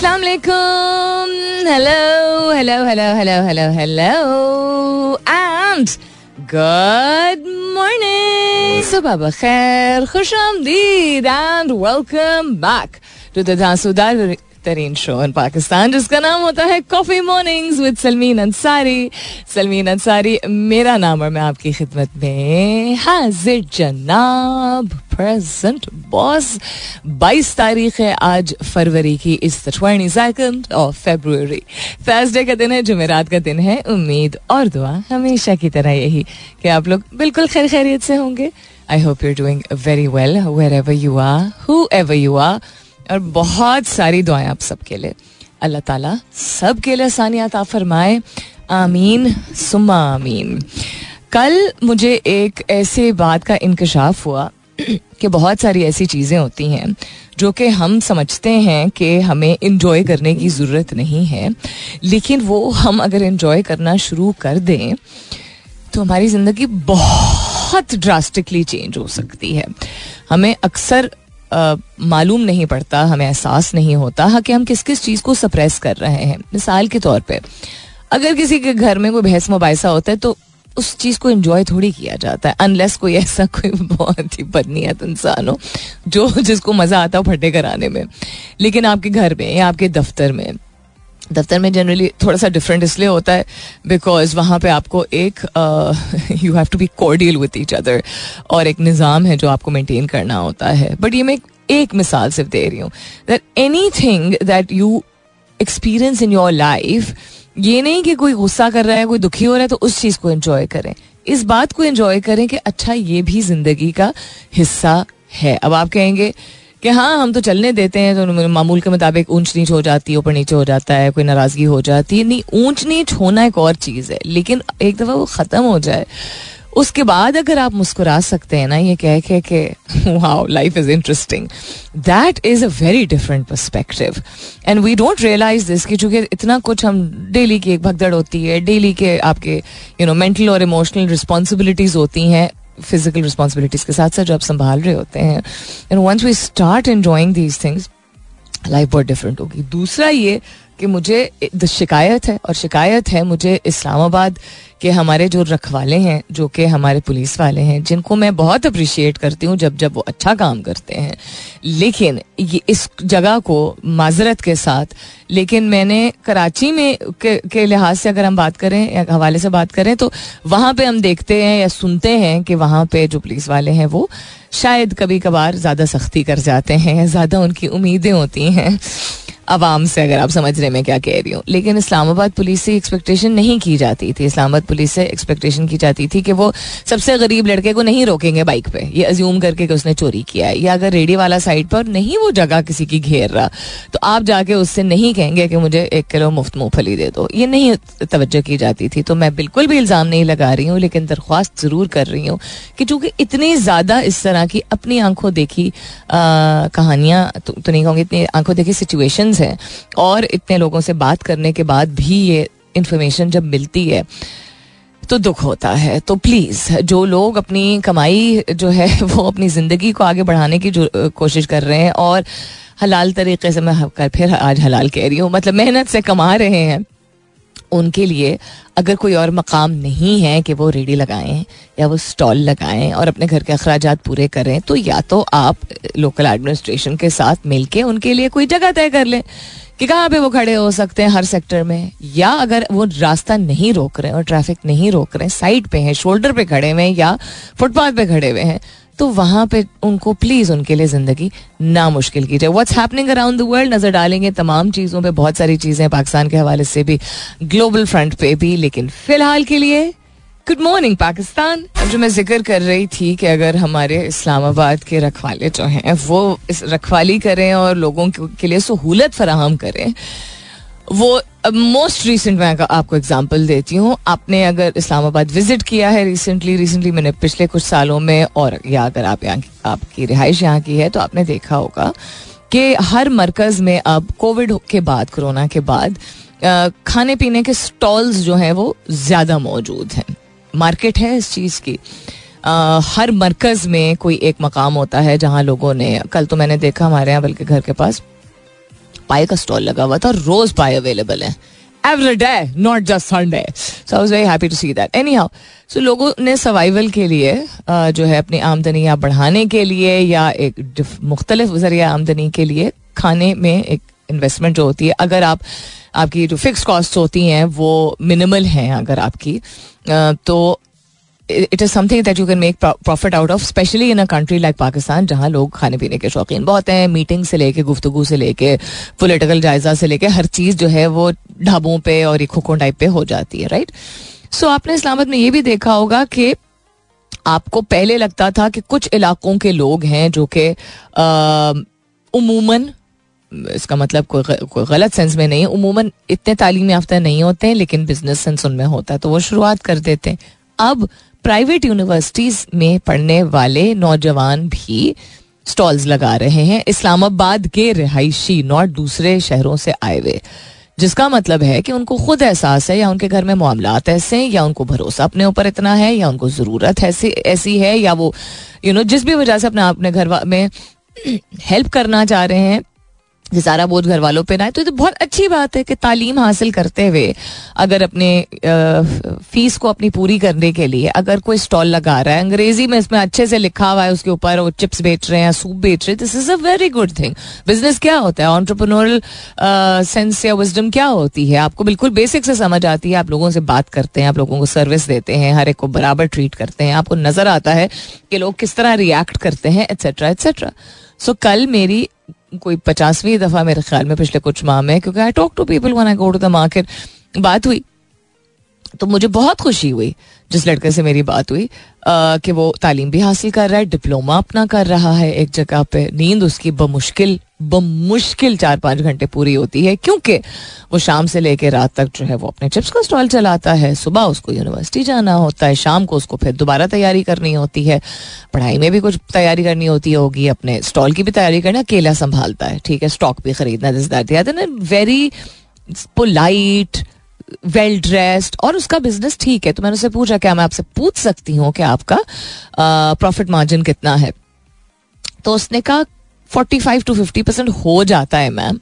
अस्सलाम वालेकुम hello hello hello hello hello hello and good morning सुबह बखैर खुश आमदीद and welcome back to the दासूदार तरीन शो इन पाकिस्तान, जिसका नाम होता है coffee mornings with Salmeen Ansari Salmeen Ansari मेरा नाम और मैं आपकी खिदमत में हाजिर जनाब प्रेजेंट बॉस 22 तारीख है आज फरवरी की, इस twenty second of February Thursday का दिन है, जुमेरात का दिन है, उम्मीद और दुआ हमेशा की तरह यही कि आप लोग बिल्कुल खैर खैरियत से होंगे। I hope you doing very well wherever you are whoever you are और बहुत सारी दुआएँ आप सबके लिए। अल्लाह ताला सब के लिए आसानियात आप फरमाए। आमीन, सुम्मा आमीन। कल मुझे एक ऐसे बात का इंकशाफ हुआ कि बहुत सारी ऐसी चीज़ें होती हैं जो कि हम समझते हैं कि हमें इंजॉय करने की ज़रूरत नहीं है। लेकिन वो हम अगर इन्जॉय करना शुरू कर दें तो हमारी ज़िंदगी बहुत ड्रास्टिकली चेंज हो सकती है। हमें अक्सर मालूम नहीं पड़ता, हमें एहसास नहीं होता हाँ कि हम किस किस चीज़ को सप्रेस कर रहे हैं। मिसाल के तौर पर अगर किसी के घर में कोई भैंस मुबासा होता है तो उस चीज़ को इंजॉय थोड़ी किया जाता है अनलेस कोई ऐसा कोई बहुत ही बदनीत इंसान हो, जो जिसको मज़ा आता हो फटे कराने में। लेकिन आपके घर में या आपके दफ्तर में दफ्तर में जनरली थोड़ा सा डिफरेंट इसलिए होता है बिकॉज़ वहाँ पे आपको एक you have to be cordial with each other और एक निज़ाम है जो आपको मेंटेन करना होता है। बट ये मैं एक, मिसाल सिर्फ़ दे रही हूँ that anything that you experience in your life ये नहीं कि कोई गुस्सा कर रहा है कोई दुखी हो रहा है तो उस चीज़ को इन्जॉय करें। इस बात को एंजॉय करें कि अच्छा ये भी ज़िंदगी का हिस्सा है। अब आप कहेंगे कि हाँ हम तो चलने देते हैं तो मामूल के मुताबिक ऊंच नीच हो जाती है ऊपर नीचे हो जाता है, कोई नाराज़गी हो जाती है। नहीं ऊंच नीच होना एक और चीज़ है, लेकिन एक दफ़ा वो ख़त्म हो जाए, उसके बाद अगर आप मुस्कुरा सकते हैं ना, ये कह के कि, wow life is interesting that is a very different perspective and we don't realise this कि चूँकि इतना कुछ हम डेली की एक भगदड़ होती है डेली के आपके यू नो मेंटल और इमोशनल रिस्पॉन्सिबिलिटीज होती हैं फ़िज़िकल रिस्पॉन्सिबिलिटीज के साथ साथ जो आप संभाल रहे होते हैं and once we start enjoying these things life बहुत डिफरेंट होगी। दूसरा ये कि मुझे शिकायत है और शिकायत है मुझे इस्लामाबाद के हमारे जो रखवाले हैं जो कि हमारे पुलिस वाले हैं जिनको मैं बहुत अप्रिशिएट करती हूँ जब जब वो अच्छा काम करते हैं। लेकिन ये इस जगह को माजरत के साथ लेकिन मैंने कराची में के, के लिहाज से अगर हम बात करें या हवाले से बात करें तो वहाँ पे हम देखते हैं या सुनते हैं कि वहाँ पे जो पुलिस वाले हैं वो शायद कभी कभार ज़्यादा सख्ती कर जाते हैं ज़्यादा उनकी उम्मीदें होती हैं। आवाम से अगर आप समझ रहे मैं क्या कह रही हूँ। लेकिन इस्लामाबाद पुलिस से एक्सपेक्टेशन नहीं की जाती थी। इस्लामाबाद पुलिस से एक्सपेक्टेशन की जाती थी कि वो सबसे गरीब लड़के को नहीं रोकेंगे बाइक पे। ये अज्यूम करके कि उसने चोरी किया है। या अगर रेडी वाला साइड पर नहीं वो जगह किसी की घेर रहा तो आप जाके उससे नहीं कहेंगे कि मुझे एक किलो मुफ़्त मूँगफली दे दो। ये नहीं तवज्जो की जाती थी। तो मैं बिल्कुल भी इल्ज़ाम नहीं लगा रही हूँ लेकिन दरख्वास्त ज़रूर कर रही हूँ कि चूँकि इतनी ज़्यादा इस तरह की अपनी आँखों देखी कहानियाँ तो, तो नहीं कहूँगी इतनी आँखों देखी सिचुएशंस हैं। और इतने लोगों से बात करने के बाद भी ये इंफॉर्मेशन जब मिलती है तो दुख होता है। तो प्लीज़ जो लोग अपनी कमाई जो है, वो अपनी ज़िंदगी को आगे बढ़ाने की जो कोशिश कर रहे हैं और हलाल तरीके से मैं कर फिर आज हलाल कह रही हूँ। मतलब मेहनत से कमा रहे हैं। उनके लिए अगर कोई और मकाम नहीं है कि वो रेडी लगाएँ या वो स्टॉल लगाएँ और अपने घर के अखराज पूरे करें तो या तो आप लोकल एडमिनिस्ट्रेशन के साथ मिलके उनके लिए कोई जगह तय कर लें कि कहाँ पे वो खड़े हो सकते हैं हर सेक्टर में, या अगर वो रास्ता नहीं रोक रहे हैं और ट्रैफ़िक नहीं रोक रहे हैं साइड पे हैं शोल्डर पे खड़े हुए हैं या फुटपाथ पे खड़े हुए हैं तो वहाँ पे उनको प्लीज़ उनके लिए ज़िंदगी ना मुश्किल की जाए। What's happening around the world नज़र डालेंगे तमाम चीज़ों पे, बहुत सारी चीज़ें पाकिस्तान के हवाले से भी ग्लोबल फ्रंट पे भी, लेकिन फ़िलहाल के लिए गुड मॉर्निंग पाकिस्तान। जो मैं ज़िक्र कर रही थी कि अगर हमारे इस्लामाबाद के रखवाले जो हैं, वो इस रखवाली करें और लोगों के लिए सहूलत फराहम करें वो मोस्ट रिसेंट मैं आपको एग्जांपल देती हूँ आपने अगर इस्लामाबाद विज़िट किया है रिसेंटली रिसेंटली मैंने पिछले कुछ सालों में और या अगर आप यहाँ आपकी रिहाइश यहाँ की है तो आपने देखा होगा कि हर मरकज में अब कोविड के बाद कोरोना के बाद खाने पीने के स्टॉल्स जो हैं वो ज़्यादा मौजूद हैं। मार्केट है इस चीज़ की। आ, हर मरकज में कोई एक मकाम होता है जहाँ लोगों ने कल तो मैंने देखा हमारे यहाँ बल्कि घर के पास पाए का स्टॉल लगा हुआ था रोज पाए अवेलेबल है। Every day not just Sunday so I was very happy to see that anyhow so लोगों ने सर्वाइवल के लिए जो है अपनी आमदनी या बढ़ाने के लिए या एक मुख्तलिफ़ ज़रिया आमदनी के लिए खाने में एक इन्वेस्टमेंट जो होती है, अगर आप, आपकी जो फिक्स कॉस्ट होती हैं, वो मिनिमल हैं अगर आपकी तो it is something that you can make profit out of specially in a country like Pakistan जहाँ लोग खाने पीने के शौकीन बहुत हैं मीटिंग से लेके गुफ्तु से लेके पोलिटिकल जायजा से लेके हर चीज़ जो है वो ढाबों पे और खुकों टाइप पे हो जाती है राइट सो so, आपने इस्लामाबाद में ये भी देखा होगा कि आपको पहले लगता था कि कुछ इलाकों के लोग हैं जो कि उमूमन इसका मतलब कोई गलत सेंस में नहीं उमूमन इतने तालीम याफ्ता नहीं होते हैं लेकिन बिज़नेस सेंस उनमें होता है तो वो शुरुआत कर देते हैं। अब प्राइवेट यूनिवर्सिटीज में पढ़ने वाले नौजवान भी स्टॉल्स लगा रहे हैं। इस्लामाबाद के रिहायशी नॉट दूसरे शहरों से आए हुए। जिसका मतलब है कि उनको खुद एहसास है या उनके घर में मामला ऐसे हैं या उनको भरोसा अपने ऊपर इतना है या उनको ज़रूरत ऐसी ऐसी है या वो यू you नो know, जिस भी वजह से अपने अपने घर में हेल्प करना चाह रहे हैं सारा बोझ घर वालों पे ना है तो ये तो बहुत अच्छी बात है कि तालीम हासिल करते हुए अगर अपने फ़ीस को अपनी पूरी करने के लिए अगर कोई स्टॉल लगा रहा है, अंग्रेज़ी में इसमें अच्छे से लिखा हुआ है, उसके ऊपर वो चिप्स बेच रहे हैं, सूप बेच रहे हैं this is a very good thing business क्या होता है? ऑन्टरप्रनोरल सेंस या विजडम क्या होती है? आपको बिल्कुल बेसिक से समझ आती है, आप लोगों से बात करते हैं, आप लोगों को सर्विस देते हैं, हर एक को बराबर ट्रीट करते हैं, आपको नज़र आता है कि लोग किस तरह रिएक्ट करते हैं एट्सेट्रा एट्सेट्रा सो कल मेरी कोई पचासवीं दफ़ा मेरे ख्याल में पिछले कुछ माह में, क्योंकि I talk to people when I go to the market बात हुई तो मुझे बहुत खुशी हुई। जिस लड़के से मेरी बात हुई कि वो तालीम भी हासिल कर रहा है, डिप्लोमा अपना कर रहा है एक जगह पे, नींद उसकी बमुश्किल बमुश्किल चार पाँच घंटे पूरी होती है, क्योंकि वो शाम से लेकर रात तक जो है वो अपने चिप्स का स्टॉल चलाता है, सुबह उसको यूनिवर्सिटी जाना होता है, शाम को उसको फिर दोबारा तैयारी करनी होती है, पढ़ाई में भी कुछ तैयारी करनी होती होगी, अपने स्टॉल की भी तैयारी करना, अकेला संभालता है, ठीक है, स्टॉक भी खरीदना, this, that very polite well dressed और उसका बिज़नेस ठीक है। तो मैंने उससे पूछा, क्या मैं आपसे पूछ सकती हूँ कि आपका प्रॉफिट मार्जिन कितना है? तो उसने कहा forty five to fifty percent हो जाता है मैम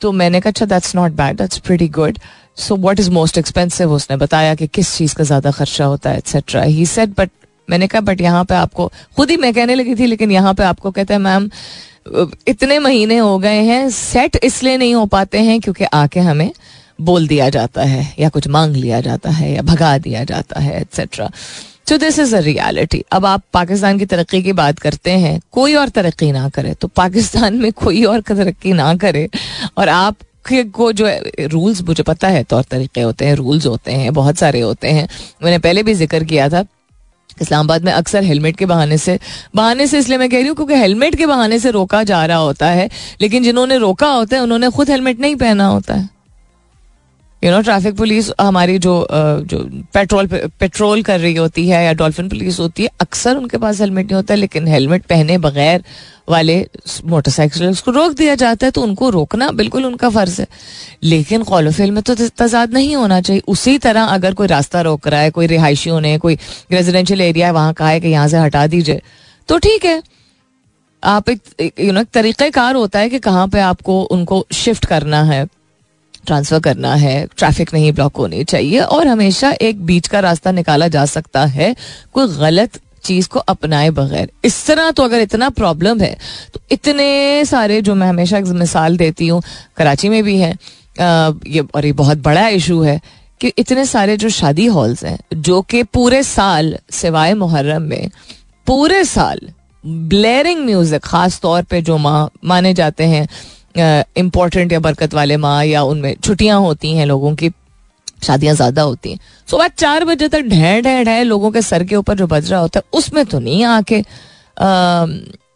तो मैंने कहा अच्छा that's not bad that's pretty good so what is most expensive उसने बताया कि किस चीज़ का ज़्यादा खर्चा होता है एक्सेट्रा ही सेट बट मैंने कहा बट यहाँ पे आपको, खुद ही मैं कहने लगी थी, लेकिन यहाँ पे आपको कहते हैं मैम इतने महीने हो गए हैं सेट इसलिए नहीं हो पाते हैं क्योंकि आके हमें बोल दिया जाता है, या कुछ मांग लिया जाता है, या भगा दिया जाता है etcetera so this is a reality अब आप पाकिस्तान की तरक्की की बात करते हैं, कोई और तरक्की ना करे तो पाकिस्तान में कोई और तरक्की ना करे, और आप को जो रूल्स मुझे पता है, तौर तरीके होते हैं रूल्स होते हैं, बहुत सारे होते हैं। मैंने पहले भी ज़िक्र किया था, इस्लामाबाद में अक्सर हेलमेट के बहाने से बहाने से इसलिए मैं कह रही हूँ क्योंकि हेलमेट के बहाने से रोका जा रहा होता है, लेकिन जिन्होंने रोका होता है, उन्होंने खुद हेलमेट नहीं पहना होता है। यू नो ट्रैफ़िक पुलिस हमारी जो जो पेट्रोल पेट्रोल कर रही होती है या डॉल्फिन पुलिस होती है, अक्सर उनके पास हेलमेट नहीं होता, लेकिन हेलमेट पहने बगैर वाले मोटरसाइकिल को रोक दिया जाता है तो उनको रोकना बिल्कुल उनका फ़र्ज़ है। लेकिन कॉलोफिल में तो तजाद नहीं होना चाहिए। उसी तरह अगर कोई रास्ता रोक रहा है, कोई रिहायशियों ने, कोई रेजिडेंशियल एरिया है, वहाँ कहा है कि यहाँ से हटा दीजिए तो ठीक है। आप एक यू नो तरीक़ाकार होता है कि कहाँ पे आपको उनको शिफ्ट करना है। ट्रांसफ़र करना है, ट्रैफ़िक नहीं ब्लॉक होनी चाहिए और हमेशा एक बीच का रास्ता निकाला जा सकता है, कोई गलत चीज़ को अपनाए बगैर। इस तरह तो अगर इतना प्रॉब्लम है तो इतने सारे जो मैं हमेशा एक मिसाल देती हूँ, कराची में भी है ये और ये बहुत बड़ा इशू है कि इतने सारे जो शादी हॉल्स हैं, जो कि पूरे साल सिवाय मुहर्रम में, पूरे साल ब्लेरिंग म्यूज़िक खास तौर पे जो माँ, माने जाते हैं इम्पोर्टेंट या बरकत वाले माह या उनमें छुट्टियाँ होती हैं लोगों की, शादियाँ ज़्यादा होती हैं। सुबह चार बजे तक ढेर ढेर ढेर लोगों के सर के ऊपर जो बज रहा होता है, उसमें तो नहीं आके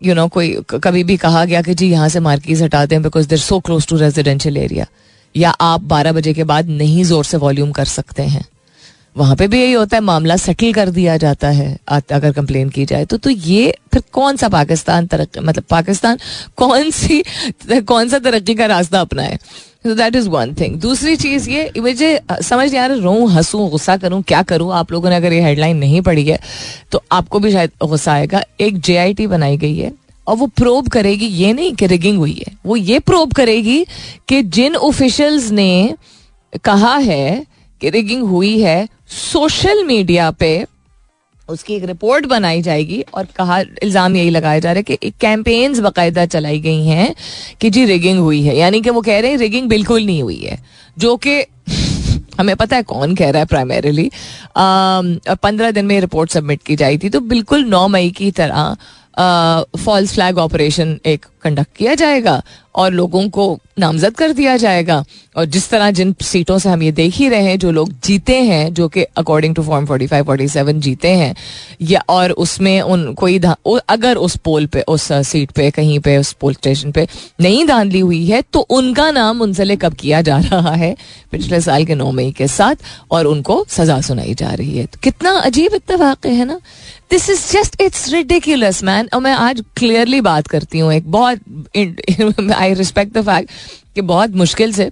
यू नो कोई कभी भी कहा गया कि जी यहाँ से मार्कीज हटाते हैं because they're so close to residential area या आप बारह बजे के बाद नहीं ज़ोर से वॉल्यूम कर सकते हैं। वहाँ पे भी यही होता है, मामला सेटल कर दिया जाता है अगर कंप्लेन की जाए। तो तो ये फिर कौन सा पाकिस्तान तरक्की मतलब पाकिस्तान कौन सी कौन सा तरक्की का रास्ता अपनाए? तो दैट इज़ वन थिंग दूसरी चीज़ ये, मुझे समझ नहीं आ रहा रो हंसूं, गुस्सा करूँ, क्या करूँ? आप लोगों ने अगर ये हेडलाइन नहीं पढ़ी है तो आपको भी शायद गुस्सा आएगा। एक जेआईटी बनाई गई है, और वो प्रोब करेगी, ये नहीं कि रिगिंग हुई है, वो ये प्रोब करेगी कि जिन ऑफिशियल्स ने कहा है रिगिंग हुई है सोशल मीडिया पे। उसकी एक रिपोर्ट बनाई जाएगी और कहा, इल्ज़ाम यही लगाया जा रहा है कि कैंपेन्स बाकायदा चलाई गई हैं कि जी रिगिंग हुई है। यानी कि वो कह रहे हैं रिगिंग बिल्कुल नहीं हुई है। जो कि हमें पता है कौन कह रहा है प्राइमरीली पंद्रह दिन में रिपोर्ट सबमिट की जाई थी तो बिल्कुल नौ मई की तरह फॉल्स फ्लैग ऑपरेशन एक कंडक्ट किया जाएगा। और लोगों को नामजद कर दिया जाएगा। और जिस तरह जिन सीटों से हम ये देख ही रहे हैं, जो लोग जीते हैं, जो कि according to form forty five forty seven जीते हैं, या और उसमें उन कोई अगर उस पोल पे, उस सीट पे, कहीं पे, उस पोल स्टेशन पे नहीं धांधली हुई है तो उनका नाम मुंसलिक अब किया जा रहा है पिछले साल के नौ मई के साथ, और उनको सजा सुनाई जा रही है। तो कितना अजीब इतफाक है ना? This is just it's ridiculous man और मैं आज क्लियरली बात करती हूँ, एक बहुत आई रिस्पेक्ट द फैक्ट कि बहुत मुश्किल से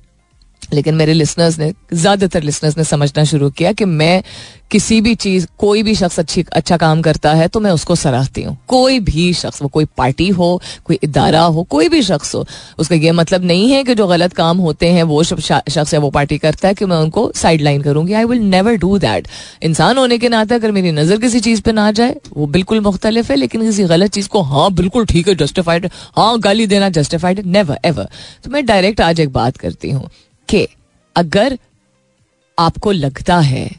लेकिन मेरे लिसनर्स ने, ज़्यादातर लिसनर्स ने समझना शुरू किया कि मैं किसी भी चीज़, कोई भी शख्स अच्छी अच्छा काम करता है तो मैं उसको सराहती हूँ। कोई भी शख्स वो कोई पार्टी हो, कोई इदारा हो, कोई भी शख्स हो, उसका ये मतलब नहीं है कि जो गलत काम होते हैं, वो शख्स है, वो पार्टी करता है कि मैं उनको साइड लाइन करूँगी I will never do that इंसान होने के नाते अगर मेरी नज़र किसी चीज़ पर ना जाए, वो बिल्कुल मुख्तलिफ़ है, लेकिन किसी गलत चीज़ को हाँ बिल्कुल ठीक है जस्टिफाइड हाँ गाली देना जस्टिफाइड नेवर एवर तो मैं डायरेक्ट आज एक बात करती हूँ। कि अगर आपको लगता है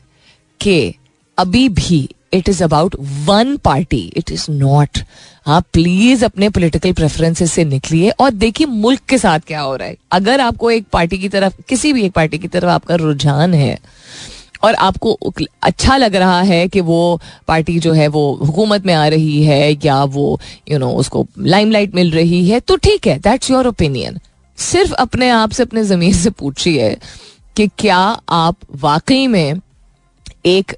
कि अभी भी it is about one party it is not आप प्लीज़ अपने पोलिटिकल प्रेफरेंसेस से निकलिए और देखिए मुल्क के साथ क्या हो रहा है। अगर आपको एक पार्टी की तरफ़ किसी भी एक पार्टी की तरफ़ आपका रुझान है और आपको अच्छा लग रहा है कि वो पार्टी जो है वो हुकूमत में आ रही है या वो यू you नो know, उसको लाइमलाइट मिल रही है तो ठीक है दैट्स योर ओपिनियन सिर्फ़ अपने आप से, अपने ज़मीन से पूछिए कि क्या आप वाकई में एक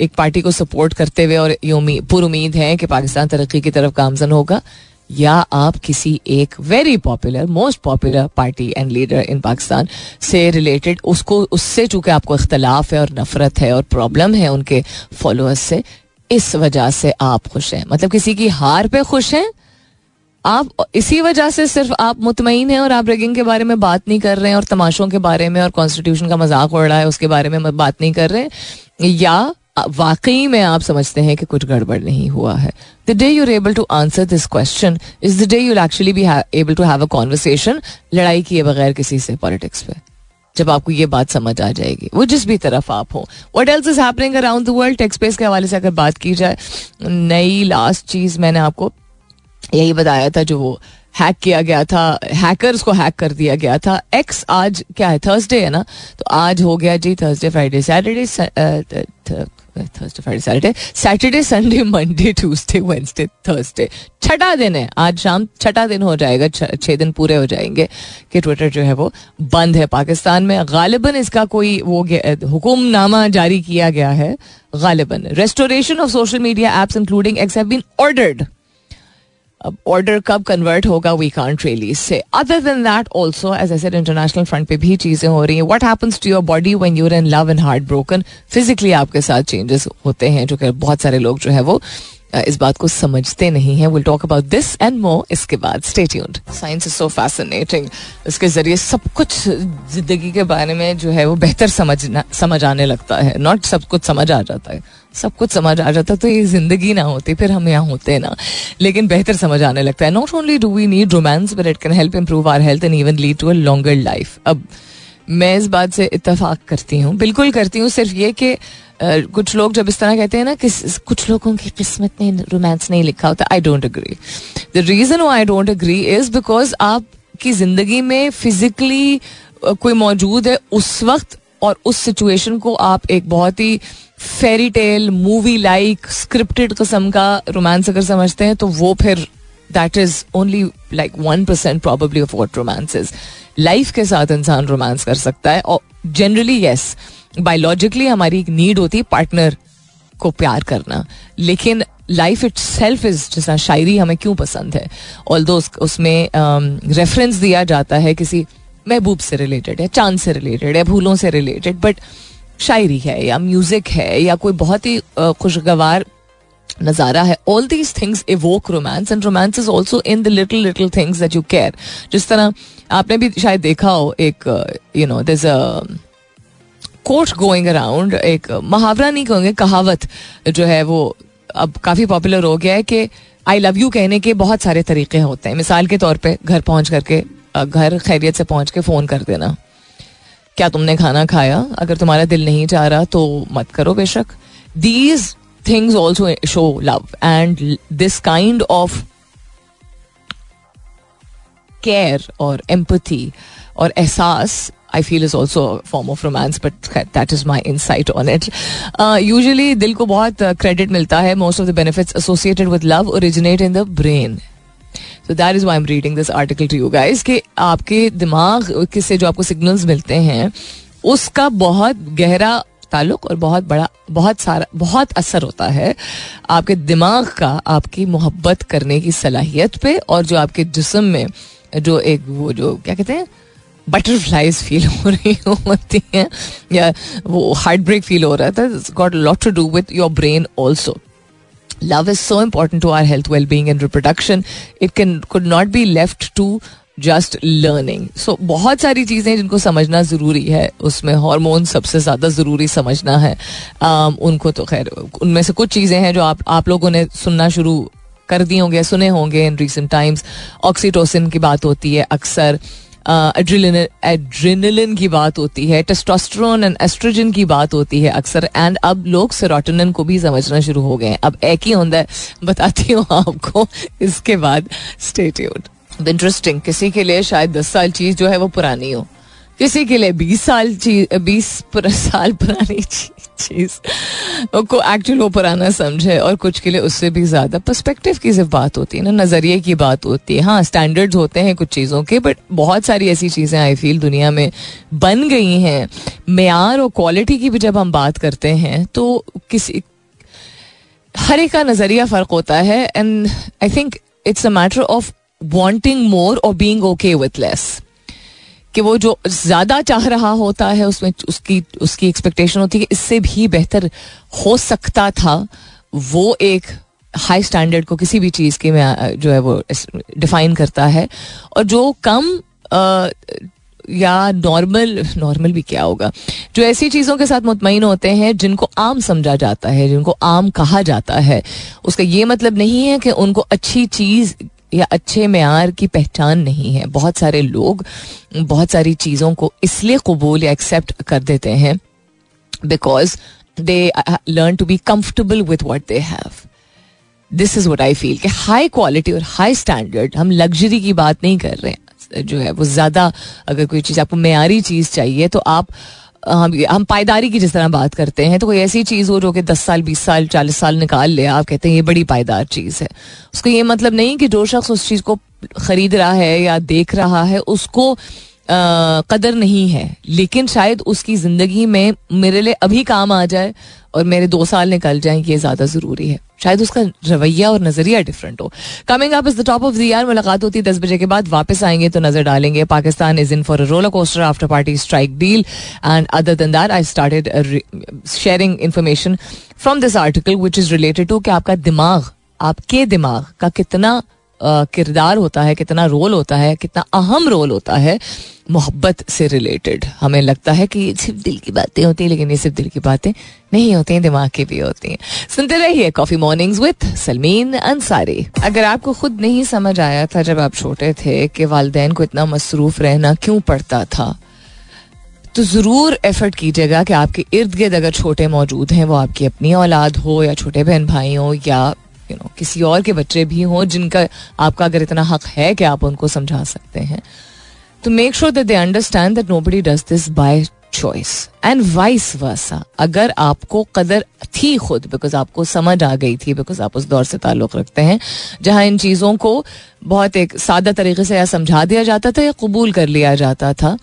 एक पार्टी को सपोर्ट करते हुए और ये पुर उम्मीद है कि पाकिस्तान तरक्की की तरफ़ गामजन होगा, या आप किसी एक very popular most popular party and leader in Pakistan से रिलेटेड उसको, उससे चूँकि आपको इख्तलाफ है और नफरत है और प्रॉब्लम है उनके फॉलोअर्स से, इस वजह से आप खुश हैं। मतलब किसी की हार पे खुश हैं आप इसी वजह से सिर्फ़ आप मुतमिन हैं और आप रेगिंग के बारे में बात नहीं कर रहे हैं और तमाशों के बारे में और कॉन्स्टिट्यूशन का मज़ाक उड़ रहा है, उसके बारे में बात नहीं कर रहे हैं। या वाकई में आप समझते हैं कि कुछ गड़बड़ नहीं हुआ है। The day you're able to answer this question is the day you'll actually be able to have a conversation लड़ाई किए बगैर किसी से पॉलिटिक्स पे। जब आपको ये बात समझ आ जाएगी, वो जिस भी तरफ़ आप हो। What else is happening around the world tech's space के हवाले से अगर बात की जाए, नई लास्ट चीज़ मैंने आपको यही बताया था जो वो हैक किया गया था हैकर्स को हैक कर दिया गया था। एक्स आज क्या है? थर्सडे है ना? तो आज हो गया जी Thursday Friday Saturday Thursday Friday Saturday Saturday Sunday Monday Tuesday Wednesday Thursday छठा दिन है। आज शाम छठा दिन हो जाएगा छह दिन पूरे हो जाएँगे कि ट्विटर जो है वो बंद है पाकिस्तान में। गालिबन इसका कोई वो हुक्मनामा जारी किया गया है। गालिबन। Restoration of social media apps including X have been ordered order कब कन्वर्ट होगा we can't really say other than that also as as international front पे भी चीज़ें हो रही हैं. What happens to your body when you're in love and heartbroken physically आपके साथ चेंजेस होते हैं, जो कि बहुत सारे लोग जो है वो इस बात को समझते नहीं है. Will talk about this and more इसके बाद. Stay science is so fascinating इसके ज़रिए सब कुछ ज़िंदगी के बारे में जो है वो बेहतर समझना, समझ आने लगता है. नॉट सब कुछ समझ आ जाता है. सब कुछ समझ आ जाता तो ये ज़िंदगी ना होती, फिर हम यहाँ होते ना। लेकिन बेहतर समझ आने लगता है। Not only do we need romance but it can help improve our health and even lead to a longer life अब, मैं इस बात से इतफाक करती हूँ। बिल्कुल करती हूँ, सिर्फ़ ये कि कुछ लोग जब इस तरह कहते हैं ना कि कुछ लोगों की किस्मत ने रोमांस नहीं लिखा होता I don't agree the reason I don't agree is because आपकी ज़िंदगी में फिजिकली कोई मौजूद है, उस वक्त और उस सिचुएशन को आप एक बहुत ही fairy tale movie like scripted किस्म का रोमांस अगर समझते हैं तो वो फिर that is only like one percent probably of what romance is life के साथ इंसान रोमांस कर सकता है और जनरली येस बायोलॉजिकली हमारी एक नीड होती है पार्टनर को प्यार करना। लेकिन लाइफ इट सेल्फ इज़ जैसा शायरी हमें क्यों पसंद है? ऑल दो उसमें रेफरेंस um, दिया जाता है किसी महबूब से रिलेटेड है, चाँद से रिलेटेड है, भूलों से रिलेटेड बट शायरी है या म्यूज़िक है या कोई बहुत ही खुशगवार नज़ारा है। All these things evoke romance and romance is also in the little little things that you care जिस तरह आपने भी शायद देखा हो, एक you know this quote going around एक मुहावरा नहीं कहोगे, कहावत जो है वो अब काफ़ी पॉपुलर हो गया है कि आई लव यू कहने के बहुत सारे तरीके होते हैं। मिसाल के तौर पे घर पहुँच करके घर खैरियत से पहुँच के फ़ोन कर देना। क्या तुमने खाना खाया? अगर तुम्हारा दिल नहीं चाह रहा तो मत करो बेशक। These things also show love and this kind of care और एम्पथी और एहसास I feel is also form of romance but that is my insight on it usually दिल को बहुत क्रेडिट मिलता है। Most of the benefits associated with love originate in the brain तो that is why I'm reading this article to you guys कि आपके दिमाग से जो आपको सिग्नल्स मिलते हैं, उसका बहुत गहरा ताल्लुक और बहुत बड़ा, बहुत सारा, बहुत असर होता है आपके दिमाग का, आपकी मोहब्बत करने की सलाहियत पे और जो आपके जिसम में जो एक वो जो, क्या कहते हैं बटरफ्लाइज फील हो रही होती हैं, या वो हार्ट ब्रेक फील हो रहा था got lot to do with your brain also love is so important to our health well being and reproduction it can could not be left to just learning so बहुत सारी चीज़ें जिनको समझना ज़रूरी है उसमें हार्मोन सबसे ज़्यादा ज़रूरी समझना है। Um, उनको तो खैर उनमें से कुछ चीज़ें हैं जो आप आप लोगों ने सुनना शुरू कर दिए होंगे सुने होंगे इन रिसेंट टाइम्स ऑक्सीटोसिन की बात होती है अक्सर। एड्रेनलिन की बात होती है टेस्टोस्टेरोन एंड एस्ट्रोजन की बात होती है अक्सर एंड अब लोग सेरोटोनिन को भी समझना शुरू हो गए हैं। अब एक ही होता है, बताती हूँ आपको, इसके बाद स्टेट्यूड इंटरेस्टिंग किसी के लिए शायद दस साल चीज़ जो है वो पुरानी हो। किसी के लिए बीस साल चीज़ बीस साल पुरानी चीज़। को एक्चुअल वो पुराना समझे और कुछ के लिए उससे भी ज़्यादा पर्सपेक्टिव की सिर्फ़ बात होती है ना, नज़रिए की बात होती है। हाँ स्टैंडर्ड्स होते हैं कुछ चीज़ों के बट बहुत सारी ऐसी चीज़ें आई फील दुनिया में बन गई हैं। मैार और क्वालिटी की भी जब हम बात करते हैं तो किसी, हर एक का नज़रिया फ़र्क होता है and I think it's a matter of wanting more और बींग ओके विथ लेस कि वो जो ज़्यादा चाह रहा होता है उसमें उसकी उसकी एक्सपेक्टेशन होती है कि इससे भी बेहतर हो सकता था वो एक हाई स्टैंडर्ड को किसी भी चीज़ के में जो है वो डिफाइन करता है। और जो कम आ, या नॉर्मल नॉर्मल भी क्या होगा? जो ऐसी चीज़ों के साथ मुतमिन होते हैं जिनको आम समझा जाता है जिनको आम कहा जाता है उसका ये मतलब नहीं है कि उनको अच्छी चीज़ या अच्छे मैार की पहचान नहीं है। बहुत सारे लोग बहुत सारी चीज़ों को इसलिए कबूल या एक्सेप्ट कर देते हैं because they learn to be comfortable with what they have this is what I feel कि हाई क्वालिटी और हाई स्टैंडर्ड हम लग्जरी की बात नहीं कर रहे हैं। जो है वो ज़्यादा अगर कोई चीज़ आपको मैारी चीज़ चाहिए तो आप हम हम पायदारी की जिस तरह बात करते हैं तो कोई ऐसी चीज़ हो जो कि दस साल, बीस साल, चालीस साल निकाल ले, आप कहते हैं ये बड़ी पायदार चीज़ है। उसको ये मतलब नहीं कि जो शख्स उस चीज़ को खरीद रहा है या देख रहा है, उसको कदर नहीं है। लेकिन शायद उसकी ज़िंदगी में मेरे लिए अभी काम आ जाए और मेरे दो साल निकल जाए, ये ज़्यादा ज़रूरी है। शायद उसका रवैया और नज़रिया डिफरेंट हो। Coming up is the top of the year मुलाकात होती है दस बजे के बाद। वापस आएँगे तो नज़र डालेंगे। Pakistan is in for roller coaster after party strike deal and other than that I started sharing information from this article which is related to कि आपका दिमाग, आपके दिमाग का कितना किरदार होता है, कितना रोल होता है, कितना अहम रोल होता है, मोहब्बत से रिलेटेड हमें लगता है कि ये सिर्फ़ दिल की बातें होती हैं, लेकिन ये सिर्फ़ दिल की बातें नहीं होती हैं, दिमाग की भी होती हैं। सुनते रहिए coffee mornings with Salmeen Ansari अगर आपको खुद नहीं समझ आया था जब आप छोटे थे कि वालदेन को इतना मसरूफ रहना क्यों पड़ता था तो ज़रूर एफर्ट कीजिएगा कि आपके इर्द गिर्द अगर छोटे मौजूद हैं, वो आपकी अपनी औलाद हो या छोटे बहन भाई हो या यू नो किसी और के बच्चे भी हों जिनका आपका अगर इतना हक है कि आप उनको समझा सकते हैं। तो make sure that they understand that nobody does this by choice and vice versa अगर आपको कदर थी खुद बिकॉज़ आपको समझ आ गई थी बिकॉज़ आप उस दौर से ताल्लुक रखते हैं, जहाँ इन चीज़ों को बहुत एक सादा तरीके से या समझा दिया जाता था या कबूल कर लिया जाता था।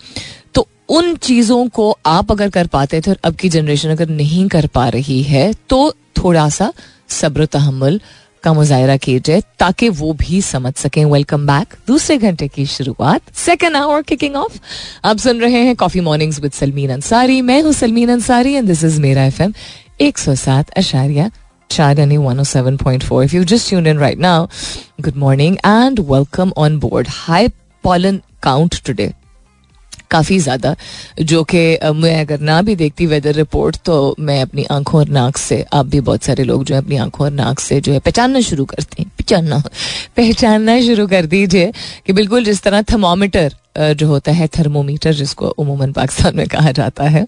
तो उन चीज़ों को आप अगर कर पाते थे और अब की जनरेशन अगर नहीं कर पा रही है तो थोड़ा सा सब्र तहमुल का मुजाहरा जाए ताकि वो भी समझ सकें वेलकम बैक दूसरे घंटे की शुरुआत सेकेंड आवर किकिंग ऑफ़ आप सुन रहे हैं coffee mornings with Salmeen Ansari मैं हूँ Salmeen Ansari and this is मेरा एफ़ एम एक सौ सात अशारिया Chadani 107.4. If you've just tuned in right now, good morning and welcome on board. High pollen count today. काफ़ी ज़्यादा, जो कि मैं अगर ना भी देखती वेदर रिपोर्ट तो मैं अपनी आँखों और नाक से, आप भी बहुत सारे लोग जो है, अपनी आँखों और नाक से जो है, पहचानना शुरू करते हैं। पहचानना पहचानना शुरू कर दीजिए कि बिल्कुल जिस तरह थर्मोमीटर जो होता है थर्मोमीटर, जिसको उमूमन पाकिस्तान में कहा जाता है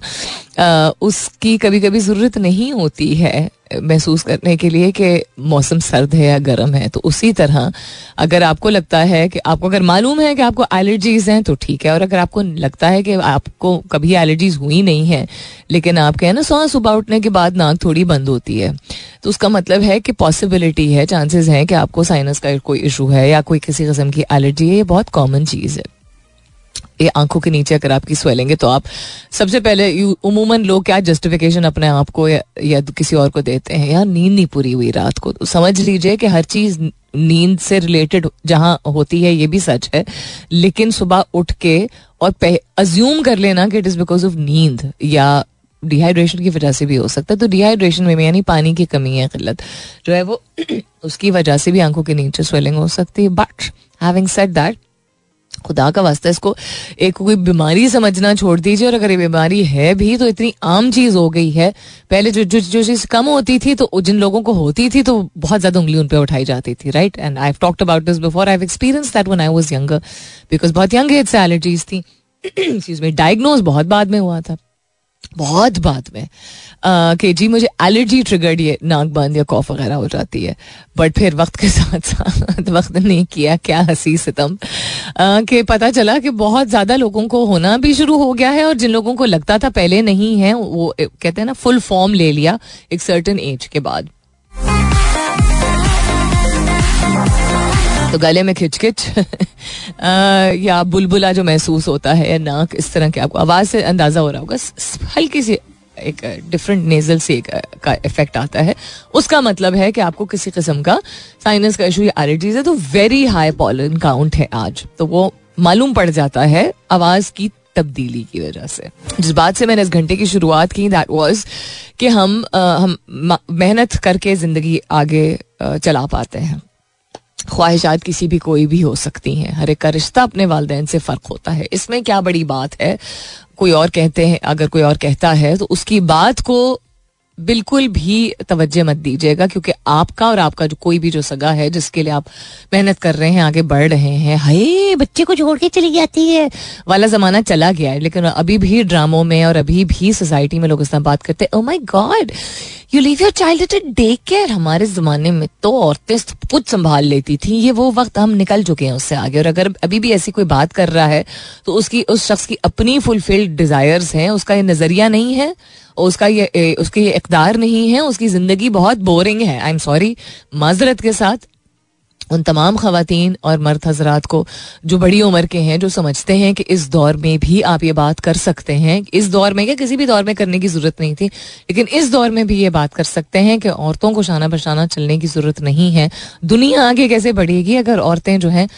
उसकी कभी कभी ज़रूरत नहीं होती है महसूस करने के लिए कि मौसम सर्द है या गर्म है। तो उसी तरह अगर आपको लगता है कि आपको, अगर मालूम है कि आपको एलर्जीज हैं तो ठीक है। और अगर आपको लगता है कि आपको कभी एलर्जीज हुई नहीं है, लेकिन आपके, है ना सौ सुबह उठने के बाद नाक थोड़ी बंद होती है तो उसका मतलब है कि पॉसिबिलिटी है चांसेस हैं कि आपको साइनस का कोई इशू है या कोई किसी किस्म की एलर्जी है, ये बहुत कॉमन चीज़ है। आँखों के नीचे अगर आपकी स्वेलिंग है तो आप सबसे पहले उमूमन लोग क्या जस्टिफिकेशन अपने आप को या, या किसी और को देते हैं? यार नींद नहीं पूरी हुई रात को। तो समझ लीजिए कि हर चीज़ नींद से रिलेटेड जहाँ होती है ये भी सच है। लेकिन सुबह उठ के और अज्यूम कर लेना कि इट इज़ बिकॉज़ ऑफ़ नींद या डिहाइड्रेशन की वजह से भी हो सकता है। तो डिहाइड्रेशन में यानी पानी की कमी है किल्लत जो है वो उसकी वजह से भी आँखों के नीचे स्वेलिंग हो सकती है। बट हैविंग सेट दैट खुदा का वास्ता इसको एक कोई बीमारी समझना छोड़ दीजिए, और अगर ये बीमारी है भी तो इतनी आम चीज़ हो गई है। पहले जो जो जो चीज़ कम होती थी तो जिन लोगों को होती थी तो बहुत ज़्यादा उंगली उन पर उठाई जाती थी right and I talked about this before I experience that when I was younger because बहुत यंग एज से एलर्जीज थी। डायग्नोज बहुत बाद में हुआ था। बहुत बाद में कि जी मुझे एलर्जी ट्रिगर्ड ये नाक बंद या कॉफ वगैरह हो जाती है। बट फिर वक्त के साथ साथ वक्त ने किया क्या हँसी सितम। कि पता चला कि बहुत ज़्यादा लोगों को होना भी शुरू हो गया है और जिन लोगों को लगता था पहले नहीं है, वो कहते हैं ना फुल फॉर्म ले लिया एक सर्टन एज के बाद। तो गले में खिचकिच या बुलबुला जो महसूस होता है या नाक इस तरह के आपको आवाज़ से अंदाज़ा हो रहा होगा। हल्की सी एक डिफरेंट नेजल से एक का इफ़ेक्ट आता है। उसका मतलब है कि आपको किसी किस्म का साइनस का इशू या एलर्जीज है तो वेरी हाई पॉलन काउंट है आज। तो वो मालूम पड़ जाता है आवाज़ की तब्दीली की वजह से। जिस बात से मैंने इस घंटे की शुरुआत की दैट वाज कि हम आ, हम मेहनत करके ज़िंदगी आगे आ, चला पाते हैं। ख्वाहिशात किसी भी कोई भी हो सकती हैं। हर एक का रिश्ता अपने वालदे से फ़र्क होता है। इसमें क्या बड़ी बात है? कोई और कहते हैं, अगर कोई और कहता है तो उसकी बात को बिल्कुल भी तवज्जो मत दीजिएगा, क्योंकि आपका और आपका जो कोई भी जो सगा है, जिसके लिए आप मेहनत कर रहे हैं, आगे बढ़ रहे हैं, हाय, बच्चे को छोड़ के चली जाती है। वाला जमाना चला गया है, लेकिन अभी भी ड्रामों में और अभी भी सोसाइटी में लोग इस तरह बात करते हैं ओ my god you leave your child at day care हमारे जमाने में तो औरतें कुछ संभाल लेती थी। ये वो वक्त हम निकल चुके हैं उससे आगे। और अगर अभी भी ऐसी कोई बात कर रहा है तो उसकी, उस शख्स की अपनी फुलफिल्ड डिजायर्स हैं, उसका ये नज़रिया नहीं है। उसका ये उसके ये इकदार नहीं है, उसकी ज़िंदगी बहुत बोरिंग है। आई एम सॉरी माजरत के साथ उन तमाम खातन और मर्द हजरात को जो बड़ी उम्र के हैं, जो समझते हैं कि इस दौर में भी आप ये बात कर सकते हैं, इस दौर में क्या किसी भी दौर में करने की ज़रूरत नहीं थी, लेकिन इस दौर में भी ये बात कर सकते हैं कि औरतों को शाना बशाना चलने की ज़रूरत नहीं है। दुनिया आगे कैसे बढ़ेगी अगर औरतें जो हैं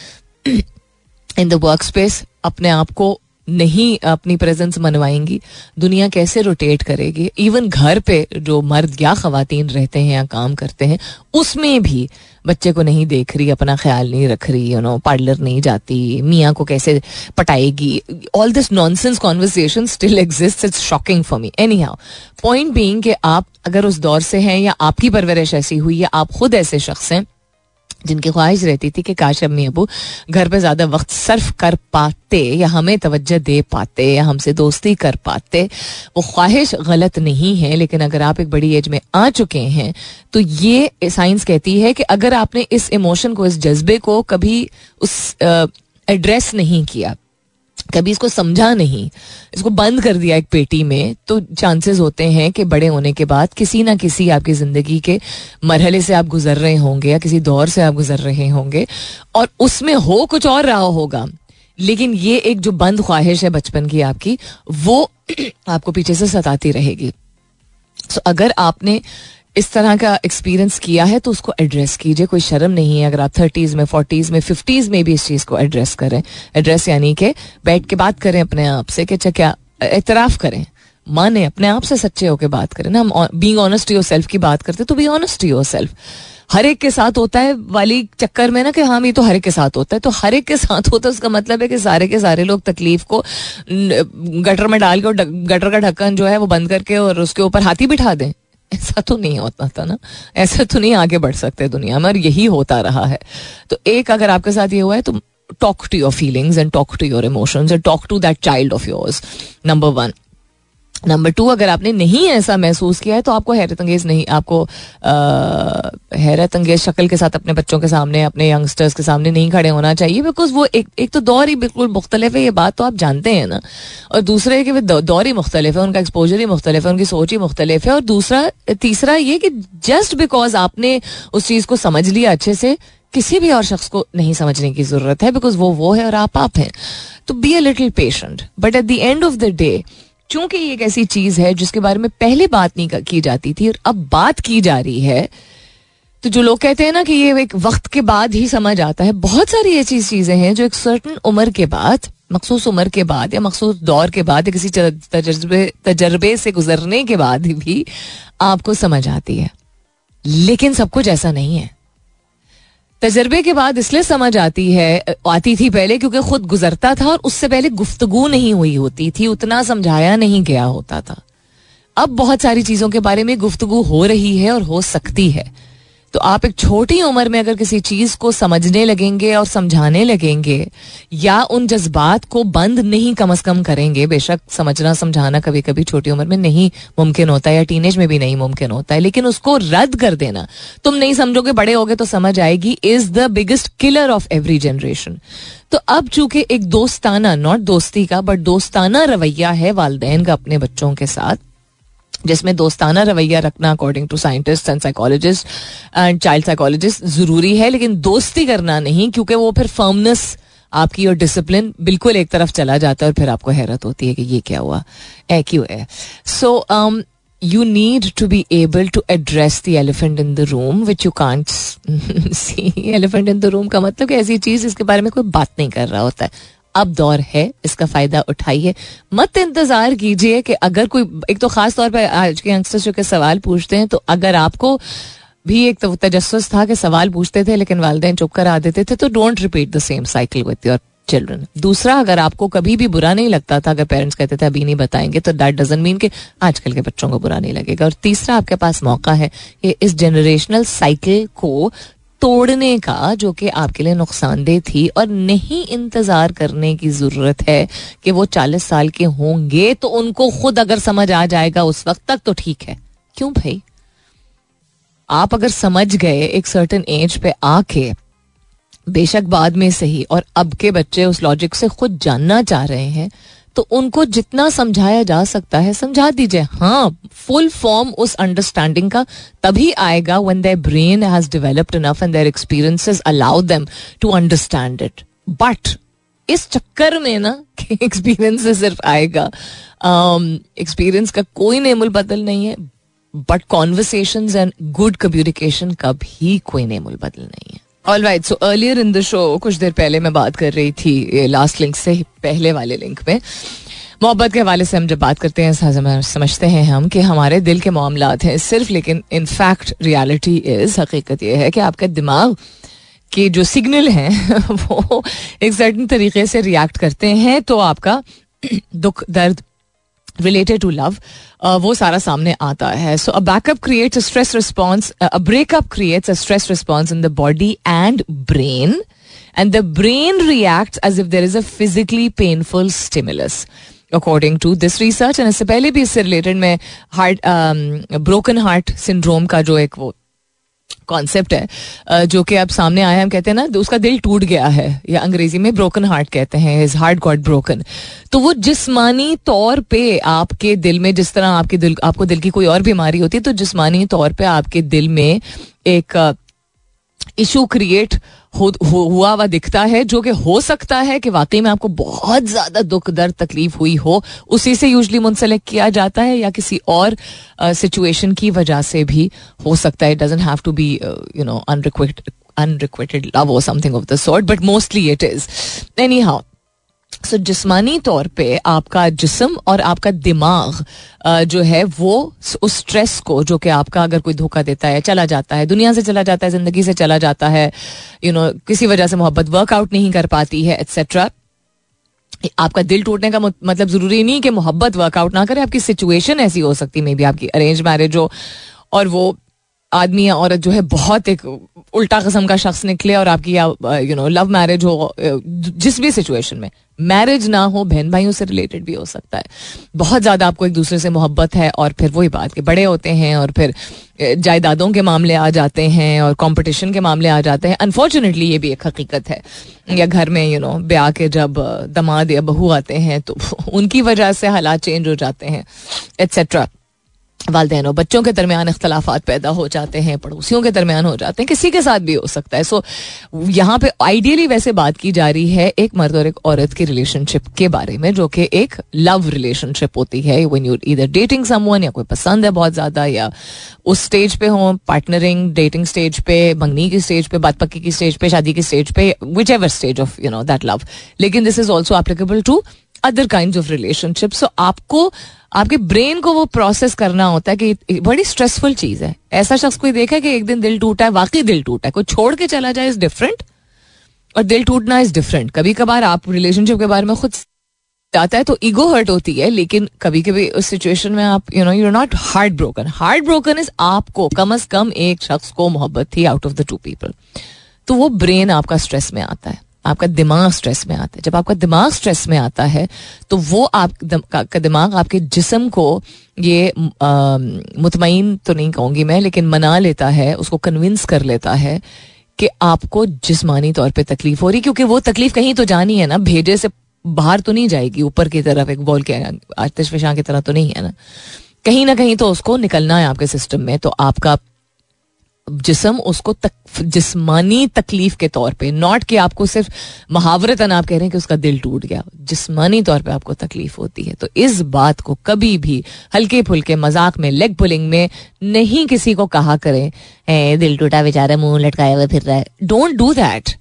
इन द वर्क स्पेस अपने आप को नहीं अपनी प्रेजेंस मनवाएँगी, दुनिया कैसे रोटेट करेगी? इवन घर पे जो मर्द या खातन रहते हैं या काम करते हैं, उसमें भी बच्चे को नहीं देख रही, अपना ख्याल नहीं रख रही यू नो पार्लर नहीं जाती, मियाँ को कैसे पटाएगी? All this nonsense conversation still exist it's shocking for me anyhow point being आप अगर उस दौर से हैं या आपकी परवरिश ऐसी हुई या आप खुद ऐसे शख्स हैं जिनकी ख्वाहिश रहती थी कि काश अम्मी अबू घर पे ज़्यादा वक्त सर्फ कर पाते या हमें तवज्जो दे पाते या हमसे दोस्ती कर पाते, वो ख्वाहिश गलत नहीं है। लेकिन अगर आप एक बड़ी एज में आ चुके हैं तो ये साइंस कहती है कि अगर आपने इस इमोशन को, इस जज्बे को कभी उस एड्रेस नहीं किया कभी इसको समझा नहीं, इसको बंद कर दिया एक पेटी में तो चांसेस होते हैं कि बड़े होने के बाद किसी ना किसी आपकी ज़िंदगी के मरहले से आप गुजर रहे होंगे या किसी दौर से आप गुजर रहे होंगे और उसमें हो कुछ और रहा होगा। लेकिन ये एक जो बंद ख्वाहिश है बचपन की आपकी, वो आपको पीछे से सताती रहेगी। सो अगर आपने इस तरह का एक्सपीरियंस किया है तो उसको एड्रेस कीजिए, कोई शर्म नहीं है। अगर आप थर्टीज में फोर्टीज में फिफ्टीज में भी इस चीज़ को एड्रेस करें। एड्रेस यानी कि बैठ के बात करें अपने आप से कि अच्छा क्या एतराफ करें? माने अपने आप से सच्चे होकर बात करें। ना, हम बींग ऑनेस्ट योर सेल्फ की बात करते तो बी ऑनेस्ट योर सेल्फ हर एक के साथ होता है वाली चक्कर में ना कि हाँ ये तो हर एक के साथ होता है। तो हर एक के साथ होता है, उसका मतलब है कि सारे के सारे लोग तकलीफ़ को गटर में डाल के और गटर का ढक्कन जो है वो बंद करके और उसके ऊपर हाथी बिठा दें। ऐसा तो नहीं होता था ना? ऐसा तो नहीं आगे बढ़ सकते दुनिया में, और यही होता रहा है। तो एक अगर आपके साथ ये हुआ है तो talk to your feelings and talk to your emotions and talk to that child of yours number one number two, अगर आपने नहीं ऐसा महसूस किया है तो आपको हैरत अंगेज नहीं, आपको हैरत अंगेज शक्ल के साथ अपने बच्चों के सामने, अपने यंगस्टर्स के सामने नहीं खड़े होना चाहिए बिकॉज़ वो एक एक तो दौर ही बिल्कुल मुख्तलिफ़ है, ये बात तो आप जानते हैं ना। और दूसरा दूसरे कि दौर ही मुख्तलिफ़ है, उनका एक्सपोजर ही मुख्तलिफ़ है, उनकी सोच ही मुख्तलिफ़ है, और दूसरा, तीसरा ये कि जस्ट बिकॉज़ आपने उस चीज़ को समझ लिया अच्छे से, किसी भी और शख्स को नहीं समझने की ज़रूरत है बिकॉज़ वो वो है और आप आप हैं। तो be a little patient but at the end of the day चूँकि ये एक ऐसी चीज़ है जिसके बारे में पहले बात नहीं की जाती थी और अब बात की जा रही है तो जो लोग कहते हैं ना कि ये एक वक्त के बाद ही समझ आता है, बहुत सारी ऐसी चीज़ें हैं जो एक सर्टन उम्र के बाद, मखसूस उम्र के बाद या मखसूस दौर के बाद या किसी तजर्बे तजर्बे से गुजरने के बाद भी आपको समझ आती है। लेकिन सब कुछ ऐसा नहीं है। तजर्बे के बाद इसलिए समझ आती है, आती थी पहले क्योंकि खुद गुजरता था और उससे पहले गुफ्तगु नहीं हुई होती थी, उतना समझाया नहीं गया होता था। अब बहुत सारी चीज़ों के बारे में गुफ्तगु हो रही है और हो सकती है। तो आप एक छोटी उम्र में अगर किसी चीज़ को समझने लगेंगे और समझाने लगेंगे, या उन जज्बात को बंद नहीं कम अज कम करेंगे, बेशक समझना, समझाना कभी कभी छोटी उम्र में नहीं मुमकिन होता है या टीनेज में भी नहीं मुमकिन होता है, लेकिन उसको रद्द कर देना। तुम नहीं समझोगे, बड़े होगे तो समझ आएगी is the biggest killer of every generation तो अब चूँकि एक दोस्ताना नॉट दोस्ती का बट दोस्ताना रवैया है वालदेन का अपने बच्चों के साथ जिसमें दोस्ताना रवैया रखना according to scientist and psychologist and child psychologist ज़रूरी है, लेकिन दोस्ती करना नहीं, क्योंकि वो फिर फर्मनेस आपकी और डिसिप्लिन बिल्कुल एक तरफ़ चला जाता है और फिर आपको हैरत होती है कि ये क्या हुआ, ए, क्यों है। So you need to be able to address the elephant in the room which you can't see elephant in the room का मतलब कि ऐसी चीज़ इसके बारे में कोई बात नहीं कर रहा होता है। अब दौर है, इसका फ़ायदा उठाइए। मत इंतज़ार कीजिए कि अगर कोई, एक तो खास तौर पर आज के यंगस्टर्स जो के सवाल पूछते हैं तो अगर आपको भी एक तो तजस्स था कि सवाल पूछते थे, लेकिन वालदेन चुप करा देते थे तो don't repeat the same cycle with your children दूसरा, अगर आपको कभी भी बुरा नहीं लगता था, अगर पेरेंट्स कहते थे, अभी नहीं बताएँगे तो दैट डजन मीन कि आजकल के बच्चों को बुरा नहीं लगेगा। और तीसरा, आपके पास मौका है कि इस जनरेशनल साइकिल को तोड़ने का, जो कि आपके लिए नुकसानदेह थी और नहीं इंतज़ार करने की ज़रूरत है कि वो चालीस साल के होंगे तो उनको खुद अगर समझ आ जाएगा उस वक्त तक तो ठीक है। क्यों भाई? आप अगर समझ गए एक सर्टन एज पे आके, बेशक बाद में सही, और अब के बच्चे उस लॉजिक से खुद जानना चाह रहे हैं तो उनको जितना समझाया जा सकता है समझा दीजिए। हाँ फुल फॉर्म उस अंडरस्टैंडिंग का तभी आएगा when their brain has developed enough and their experiences allow them to understand it but इस चक्कर में ना एक्सपीरियंस से सिर्फ़ आएगा एक्सपीरियंस um, का कोई नेमुल बदल नहीं है but conversation and good communication का भी कोई नेमुल बदल नहीं है। All right so earlier in the show कुछ देर पहले मैं बात कर रही थी लास्ट लिंक से पहले वाले लिंक में। मोहब्बत के हवाले से हम जब बात करते हैं समझते हैं हम कि हमारे दिल के मामला हैं सिर्फ़, लेकिन इन फैक्ट रियलिटी इज़ हकीकत यह है कि आपका दिमाग के जो सिग्नल हैं, वो एक सर्टन तरीके से रिएक्ट करते हैं तो आपका दुख, दर्द रिलेटेड टू लव वो सारा सामने आता है. So a backup creates a stress response a breakup creates a stress response in the body and brain and the brain react as if there is a physically painful stimulus according to this research and इससे पहले भी इससे related में heart broken heart syndrome का जो एक वो concept है जो कि अब सामने आया हम कहते हैं ना, उसका दिल टूट गया है, या अंग्रेज़ी में ब्रोकन हार्ट कहते हैं इज़ हार्ट गॉट ब्रोकन तो वो जिस्मानी तौर पे आपके दिल में, जिस तरह आपके दिल, आपको दिल की कोई और बीमारी होती है तो जिस्मानी तौर पे आपके दिल में एक इशू क्रिएट हो, हुआ हुआ दिखता है जो कि हो सकता है कि वाकई में आपको बहुत ज़्यादा दुख दर्द तकलीफ़ हुई हो। उसी से यूजली मुंसलिक किया जाता है या किसी और सिचुएशन uh, की वजह से भी हो सकता है। Doesn't have to be you know unrequited love और something of the sort but mostly it is anyhow so जिस्मानी तौर पे आपका जिसम और आपका दिमाग जो है वो उस स्ट्रेस को, जो कि आपका अगर कोई धोखा देता है, चला जाता है, दुनिया से चला जाता है, ज़िंदगी से चला जाता है यू नो किसी वजह से मोहब्बत वर्कआउट नहीं कर पाती है एट्सेट्रा आपका दिल टूटने का मतलब ज़रूरी नहीं कि मोहब्बत वर्कआउट ना करे, आपकी सिचुएशन ऐसी हो सकती मे बी आपकी अरेंज मैरिज हो, और वो आदमी या औरत जो है बहुत एक उल्टा किस्म का शख्स निकले और आपकी या यू नो लव मैरिज हो जिस भी सिचुएशन में। मैरिज ना हो, बहन भाइयों से रिलेटेड भी हो सकता है। बहुत ज़्यादा आपको एक दूसरे से मोहब्बत है और फिर वही बात के बड़े होते हैं और फिर जायदादों के मामले आ जाते हैं और कंपटीशन के मामले आ जाते हैं। अनफॉर्चुनेटली ये भी एक हकीकत है। या घर में यू नो ब्याह के जब दमाद या बहू आते हैं तो उनकी वजह से हालात चेंज हो जाते हैं एट्सेट्रा वालदेन और बच्चों के दरमियान इख्तलाफात पैदा हो जाते हैं, पड़ोसियों के दरमियान हो जाते हैं, किसी के साथ भी हो सकता है। सो यहाँ पे आइडियली वैसे बात की जा रही है एक मर्द और एक औरत की रिलेशनशिप के बारे में, जो कि एक लव रिलेशनशिप होती है। वन यू इधर डेटिंग समवन या कोई पसंद है बहुत ज़्यादा, या उस स्टेज पे हो पार्टनरिंग डेटिंग स्टेज पे, मंगनी की स्टेज पे बात पक्की की स्टेज पे, शादी की स्टेज पे whichever stage of you know that love लेकिन this is also applicable to other kind of relationship so आपको, आपके ब्रेन को वो प्रोसेस करना होता है कि बड़ी स्ट्रेसफुल चीज़ है। ऐसा शख्स कोई देखा कि एक दिन दिल टूटा है, वाकई दिल टूटा है? कोई छोड़ के चला जाए इज़ डिफरेंट और दिल टूटना इज़ डिफरेंट कभी कभार आप रिलेशनशिप के बारे में खुद आता है तो ईगो हर्ट होती है, लेकिन कभी कभी उस सिचुएशन में आप you know you not heart broken heart broken is आपको, कम अज कम एक शख्स को मोहब्बत थी out of the two people तो वो ब्रेन आपका स्ट्रेस में आता है। आपका दिमाग स्ट्रेस में आता है। जब आपका दिमाग स्ट्रेस में आता है तो वो आप का दिमाग आपके जिसम को ये मुतमिन तो नहीं कहूँगी मैं, लेकिन मना लेता है, उसको कन्विंस कर लेता है कि आपको जिसमानी तौर पे तकलीफ़ हो रही, क्योंकि वो तकलीफ़ कहीं तो जानी है ना। भेजे से बाहर तो नहीं जाएगी, ऊपर की तरफ़ एक बॉल के, आतिश की तरह तो नहीं है ना। कहीं ना कहीं तो उसको निकलना है आपके सिस्टम में तो आपका जिसम उसको तक, जिस्मानी तकलीफ़ के तौर पे नॉट कि आपको सिर्फ़ महावरतन आप कह रहे हैं कि उसका दिल टूट गया जिस्मानी तौर पे आपको तकलीफ़ होती है। तो इस बात को कभी भी हल्के फुल्के मज़ाक में लेग पुलिंग में नहीं किसी को कहा करें ए, दिल टूटा बेचारा मुँह लटकाया हुआ फिर रहा है। डोंट डू दैट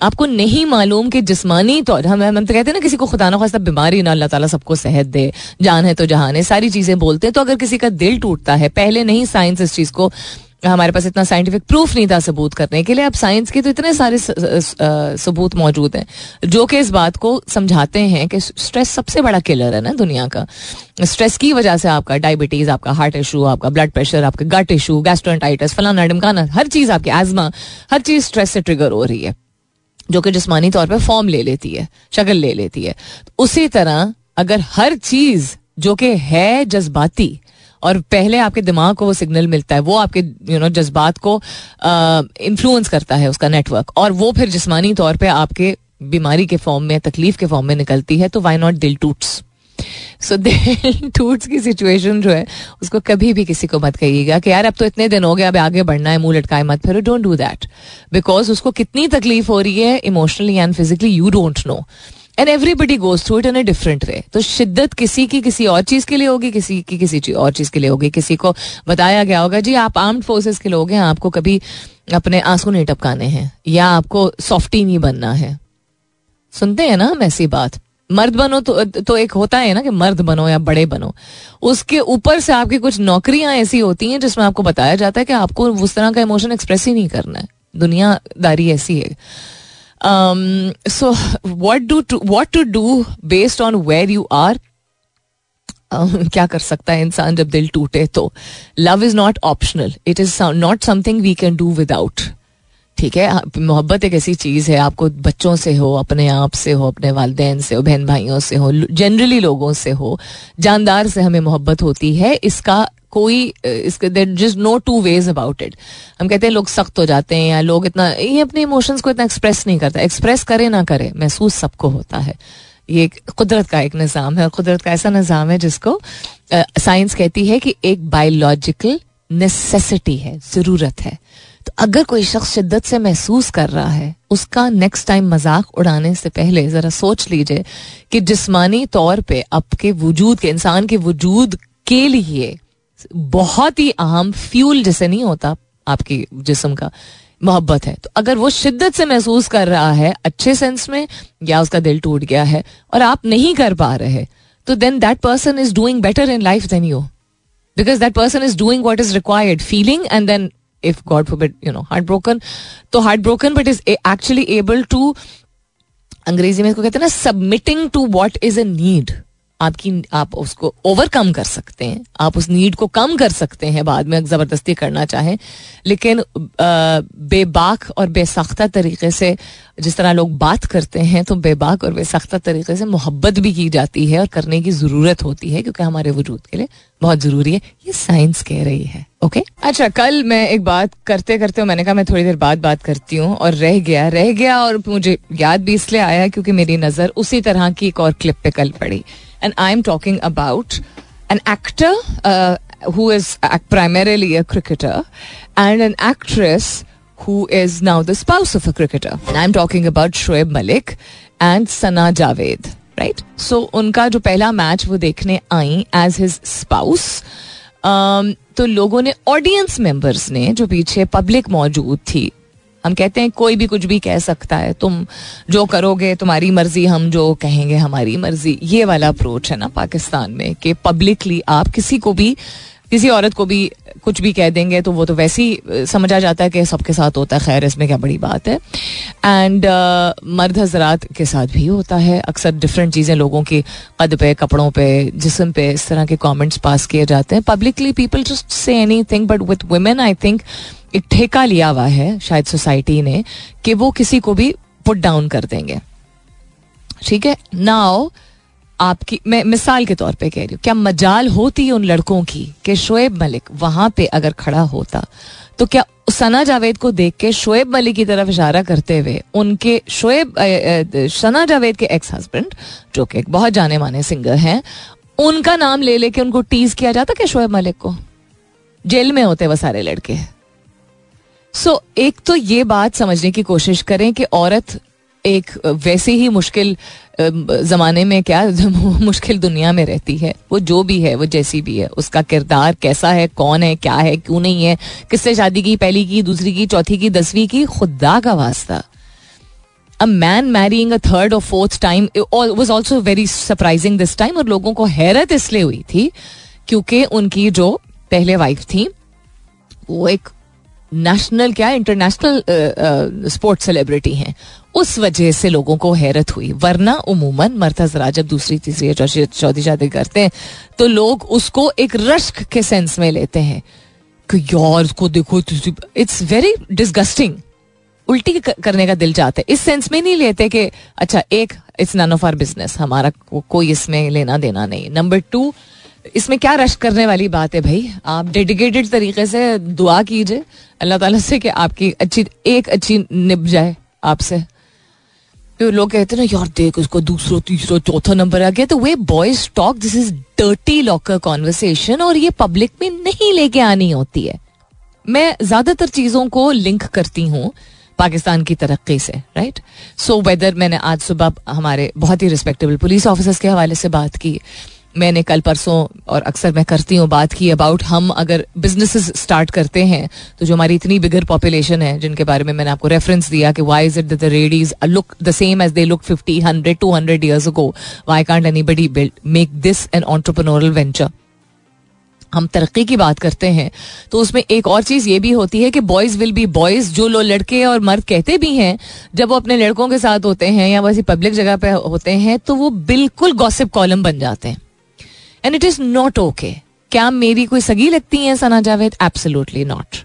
आपको नहीं मालूम कि जिस्मानी तौर हम हम तो कहते हैं ना किसी को खुदा ना बीमारी ना अल्लाह ताला सबको सेहत दे जान है तो जहान है सारी चीज़ें बोलते हैं तो अगर किसी का दिल टूटता है पहले नहीं साइंस इस चीज़ को हमारे पास इतना साइंटिफिक प्रूफ नहीं था सबूत करने के लिए। अब साइंस के तो इतने सारे सबूत मौजूद हैं, जो कि इस बात को समझाते हैं कि स्ट्रेस सबसे बड़ा किलर है ना दुनिया का। स्ट्रेस की वजह से आपका डायबिटीज़ आपका हार्ट इशू आपका ब्लड प्रेशर आपका गट इशू गैस्ट्रोटाइटिस फलाना डिमकाना, हर चीज़ आपकी एजमा हर चीज़ स्ट्रेस से ट्रिगर हो रही है, जो कि जिसमानी तौर पर फॉर्म ले लेती है, शक्ल ले लेती है। उसी तरह अगर हर चीज़ जो कि है जज्बाती और पहले आपके दिमाग को वो सिग्नल मिलता है, वो आपके यू नो जज्बात को इन्फ्लुएंस करता है उसका नेटवर्क और वो फिर जिसमानी तौर पे आपके बीमारी के फॉर्म में, तकलीफ़ के फॉर्म में निकलती है तो वाई नॉट दिल टूट्स? सो दिल टूट्स की सिचुएशन जो है, उसको कभी भी किसी को मत कहिएगा कि यार, अब तो इतने दिन हो गए, अब आगे बढ़ना है, मुँह लटकाए मत फिर डोंट डू दैट बिकॉज़ उसको कितनी तकलीफ़ हो रही है emotionally and physically you don't know and everybody goes through it in a different way तो शिद्दत किसी की किसी और चीज़ के लिए होगी, किसी की किसी चीज़ और चीज़ के लिए होगी। किसी को बताया गया होगा, जी, आप आर्म्ड फोर्सेस के लोग हैं, आपको कभी अपने आँसू नहीं टपकाने हैं, या आपको सॉफ्टी नहीं बनना है। सुनते हैं ना हम ऐसी बात। मर्द बनो तो तो एक होता है ना कि मर्द बनो या बड़े बनो। उसके ऊपर से आपकी कुछ नौकरियाँ ऐसी होती हैं जिसमें आपको बताया जाता है कि आपको उस तरह का इमोशन एक्सप्रेस ही नहीं करना है। दुनियादारी ऐसी है। Um, so what do to, what to do based on where you are? Um, क्या कर सकता है इंसान जब दिल टूटे तो love is not optional it is not something we can do without ठीक है मोहब्बत एक ऐसी चीज़ है, आपको बच्चों से हो, अपने आप से हो, अपने वालदेन से हो बहन भाइयों से हो जनरली लोगों से हो, जानदार से हमें मोहब्बत होती है, इसका कोई इसके there just no two ways about it हम कहते हैं लोग सख्त हो जाते हैं या लोग इतना, ये अपने इमोशंस को इतना एक्सप्रेस नहीं करता। एक्सप्रेस करे ना करे, महसूस सबको होता है। ये कुदरत का एक निज़ाम है और कुदरत का ऐसा निज़ाम है जिसको साइंस कहती है कि एक बायोलॉजिकल नेसेसिटी है, ज़रूरत है। तो अगर कोई शख्स शिद्दत से महसूस कर रहा है, उसका नेक्स्ट टाइम मज़ाक उड़ाने से पहले ज़रा सोच लीजिए कि जिस्मानी तौर पे आपके वजूद, के इंसान के वजूद के लिए बहुत ही अहम फ्यूल जैसे नहीं होता आपके जिसम का, मोहब्बत है। तो अगर वो शिद्दत से महसूस कर रहा है, अच्छे सेंस में, या उसका दिल टूट गया है और आप नहीं कर पा रहे तो then that person is doing better in life than you because that person is doing what is required feeling and then if God for you know heart broken तो heart broken but is actually able to अंग्रेजी में इसको कहते हैं ना submitting to what is a need आपकी, आप उसको ओवरकम कर सकते हैं। आप उस नीड को कम कर सकते हैं बाद में ज़बरदस्ती करना चाहें। लेकिन बेबाक और बेसाख्ता तरीके से जिस तरह लोग बात करते हैं तो बेबाक और बेसाख्ता तरीके से मोहब्बत भी की जाती है और करने की ज़रूरत होती है, क्योंकि हमारे वजूद के लिए बहुत ज़रूरी है। ये साइंस कह रही है ओके अच्छा कल मैं एक बात करते करते मैंने कहा मैं थोड़ी देर बाद बात करती हूँ, और रह गया रह गया, और मुझे याद भी इसलिए आया क्योंकि मेरी नज़र उसी तरह की एक और क्लिप पे कल पड़ी। and I'm talking about an actor uh, who is primarily a cricketer and an actress who is now the spouse of a cricketer. And I'm talking about Shoaib Malik and Sana Javed. Right right? So so, उनका जो पहला match वो देखने I as his spouse तो लोगों ने audience members ने जो पीछे पब्लिक मौजूद थी हम कहते हैं कोई भी कुछ भी कह सकता है तुम जो करोगे तुम्हारी मर्ज़ी हम जो कहेंगे हमारी मर्ज़ी। ये वाला अप्रोच है ना पाकिस्तान में कि पब्लिकली आप किसी को भी किसी औरत को भी कुछ भी कह देंगे तो वो तो वैसे ही समझा जाता है कि सबके साथ होता है। खैर इसमें क्या बड़ी बात है? एंड uh, मर्द हजरात के साथ भी होता है। अक्सर डिफरेंट चीज़ें लोगों की कद पे कपड़ों पे जिसम पे इस तरह के कमेंट्स पास किए जाते हैं। Publicly people just say anything but with women I think एक ठेका लिया हुआ है शायद सोसाइटी ने कि वो किसी को भी पुट डाउन कर देंगे। ठीक है? नाउ आपकी, मैं मिसाल के तौर पे कह रही हूँ, क्या मजाल होती उन लड़कों की कि शोएब मलिक वहाँ पे अगर खड़ा होता? तो क्या सना जावेद को देख के शोएब मलिक की तरफ़ इशारा करते हुए उनके शोएब सना जावेद के एक्स हस्बैंड जो कि एक बहुत जाने माने सिंगर हैं, उनका नाम ले लेके उनको टीज किया जाता क्या शोएब मलिक को? जेल में होते वह सारे लड़के। सो so, एक तो ये बात समझने की कोशिश करें कि औरत एक वैसे ही मुश्किल जमाने में क्या मुश्किल दुनिया में रहती है। वो जो भी है वो जैसी भी है। उसका किरदार कैसा है कौन है क्या है क्यों नहीं है किससे शादी की पहली की दूसरी की चौथी की दसवीं की खुदा का वास्ता। A man marrying a third और fourth time was also very surprising this time और लोगों को हैरत इसलिए हुई थी क्योंकि उनकी जो पहले वाइफ थी वो एक नेशनल क्या इंटरनेशनल स्पोर्ट्स सेलिब्रिटी हैं। उस वजह से लोगों को हैरत हुई। वरना उमूमन मरता जरा जब दूसरी तीसरी चौथी शादी करते हैं तो लोग उसको एक रश्क के सेंस में लेते हैं कि यार उसको देखो इट्स वेरी डिस्गस्टिंग उल्टी करने का दिल चाहता है। इस सेंस में नहीं लेते कि अच्छा एक it's none of our business हमारा को, कोई इसमें लेना देना नहीं। नंबर टू इसमें क्या रश करने वाली बात है भाई? आप डेडिकेटेड तरीके से दुआ कीजिए। अल्लाह ताला से कि आपकी अच्छी, एक अच्छी निप जाए आपसे। तो लोग कहते हैं ना, यार, देख उसको दूसरा, तीसरा, चौथा नंबर आ गया। तो वे boys talk this is dirty locker conversation और ये पब्लिक में नहीं लेके आनी होती है। मैं ज़्यादातर चीज़ों को लिंक करती हूँ पाकिस्तान की तरक्की से राइट सो वेदर मैंने आज सुबह हमारे बहुत ही रिस्पेक्टेबल पुलिस ऑफिसर्स के हवाले से बात की मैंने कल परसों और अक्सर मैं करती हूँ बात की अबाउट हम अगर बिज़नेस स्टार्ट करते हैं तो जो हमारी इतनी बिगर पॉपुलेशन है, जिनके बारे में मैंने आपको रेफरेंस दिया कि why is it the ladies look the same as they look fifty hundred two hundred years ago why can't anybody build make this an entrepreneurial venture हम तरक्की की बात करते हैं तो उसमें एक और चीज़ ये भी होती है कि बॉयज़ विल बी बॉयज़ जो लोग लड़के और मर्द कहते भी हैं, जब वो अपने लड़कों के साथ होते हैं या वैसी पब्लिक जगह पे होते हैं तो वो बिल्कुल गॉसिप कॉलम बन जाते हैं। And it is not okay क्या मेरी कोई सगी लगती है, सना जावेद? एब्सोल्युटली नॉट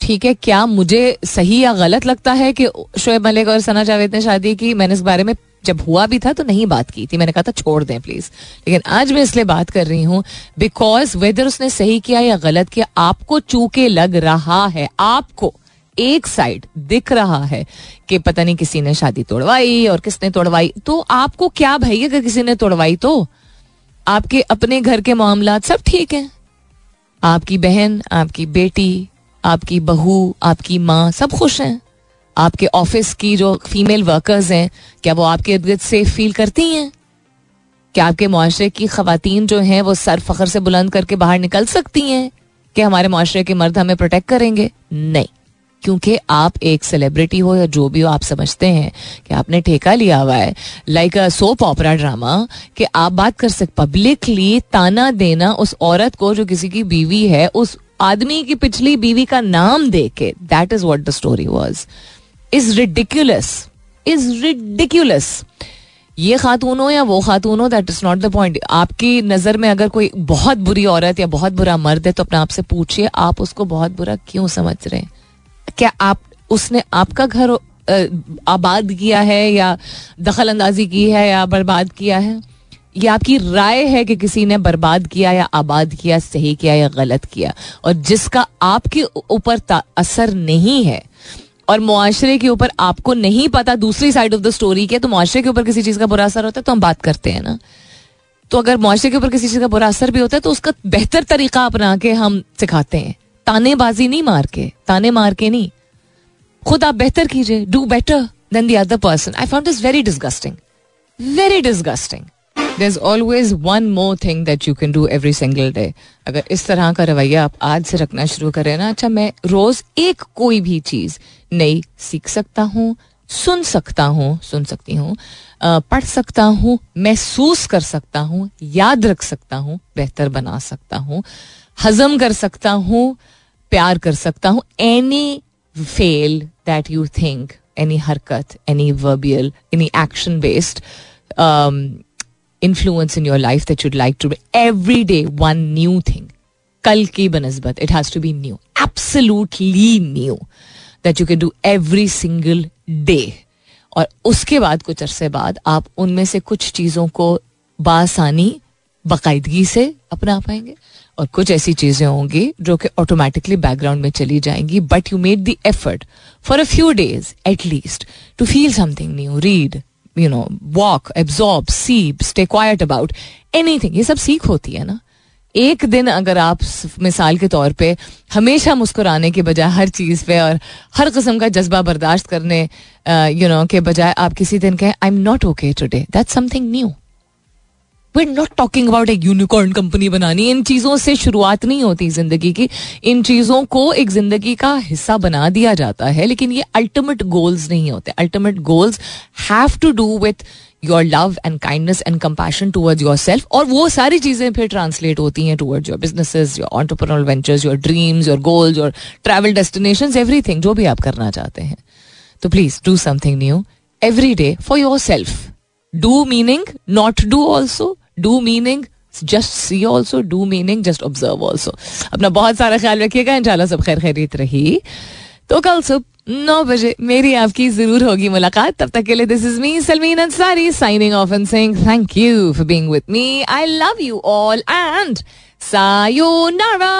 ठीक है, क्या मुझे सही या गलत लगता है कि शोएब मलिक और सना जावेद ने शादी की? मैंने इस बारे में, जब हुआ भी था तो नहीं बात की थी। मैंने कहा था, छोड़ दें प्लीज़ लेकिन आज मैं इसलिए बात कर रही हूँ बिकॉज़ वेदर उसने सही किया या गलत किया, आपको चूके लग रहा है। आपको एक साइड दिख रहा है कि पता नहीं किसी ने शादी तोड़वाई और किसने तोड़वाई। तो आपको क्या भाई अगर किसी ने तोड़वाई तो? आपके अपने घर के मामला सब ठीक हैं। आपकी बहन, आपकी बेटी, आपकी बहू, आपकी माँ सब खुश हैं। आपके ऑफ़िस की जो फीमेल वर्कर्स हैं, क्या वो आपके इर्द गिर्द सेफ़ फील करती हैं? क्या आपके मुआरे की खातन जो हैं, वो सर फखर से बुलंद करके बाहर निकल सकती हैं कि हमारे मुआरे के मर्द हमें प्रोटेक्ट करेंगे? नहीं। क्योंकि आप एक सेलिब्रिटी हो या जो भी हो, आप समझते हैं कि आपने ठेका लिया हुआ है। Like a soap opera drama कि आप बात कर सकते पब्लिकली ताना देना उस औरत को जो किसी की बीवी है, उस आदमी की पिछली बीवी का नाम दे के that is what the story was is ridiculous is ridiculous ये खातून हो या वो खातून हो that is not the point आपकी नज़र में अगर कोई बहुत बुरी औरत या बहुत बुरा मर्द है तो अपने आप से पूछिए, आप उसको बहुत बुरा क्यों समझ रहे हैं? क्या आप, उसने आपका घर आबाद किया है या दखल अंदाजी की है या बर्बाद किया है? ये आपकी राय है कि किसी ने बर्बाद किया या आबाद किया, सही किया या गलत किया? और जिसका आपके ऊपर असर नहीं है और मुआशरे के ऊपर आपको नहीं पता दूसरी साइड ऑफ़ द स्टोरी के तो मुआशरे के ऊपर किसी चीज़ का बुरा असर होता है तो हम बात करते हैं ना। तो अगर मुआशरे के ऊपर किसी चीज़ का बुरा असर भी होता है तो उसका बेहतर तरीका अपना के हम सिखाते हैं। तानेबाजी नहीं मार के, ताने मार के नहीं। खुद आप बेहतर कीजिए do better than the other person I found this very disgusting very disgusting is always one more thing that you can do every single day अगर इस तरह का रवैया आप आज से रखना शुरू करें ना अच्छा मैं रोज एक कोई भी चीज़ नई सीख सकता हूँ, सुन सकता हूँ, सुन सकती हूँ पढ़ सकता हूँ, महसूस कर सकता हूँ, याद रख सकता हूँ, बेहतर बना सकता हूँ। हजम कर सकता हूँ, प्यार कर सकता हूँ any fail that you think any हरकत any verbal any action based influence in your life that you'd like to every day one new thing कल की बनस्बत it has to be new absolutely new that you can do every single day और उसके बाद कुछ अरसे बाद आप उनमें से कुछ चीज़ों को बासानी, बाकायदगी से अपना पाएँगे। और कुछ ऐसी चीज़ें होंगी जो कि ऑटोमेटिकली बैकग्राउंड में चली जाएँगी but you made the effort for a few days at least to feel something new read you know walk absorb see stay quiet about anything ये सब सीख होती है ना। एक दिन अगर आप मिसाल के तौर पे हमेशा मुस्कुराने के बजाय हर चीज़ पे और हर किस्म का जज्बा बर्दाश्त करने यू नो के बजाय आप किसी दिन कहें I am not okay today that's something new we not talking about एक यूनिकॉर्न कंपनी बनानी। इन चीज़ों से शुरुआत नहीं होती ज़िंदगी की। इन चीज़ों को एक ज़िंदगी का हिस्सा बना दिया जाता है, लेकिन ये अल्टीमेट गोल्स नहीं होते। Ultimate goals have to do with your love and kindness and compassion towards yourself और वो सारी चीज़ें फिर ट्रांसलेट होती हैं towards your businesses your entrepreneurial ventures your dreams your goals your travel destination everything जो भी आप करना चाहते हैं। तो please do something new every day for yourself do meaning not do also do meaning just see also do meaning just observe also अपना बहुत सारा ख्याल रखिएगा, इंशाल्लाह सब खैर खैरियत रही। तो कल सुबह नौ बजे मेरी आपकी ज़रूर होगी मुलाकात। तब तक के लिए this is me Salmeen Ansari signing off and sing thank you for being with me I love you all and sayonara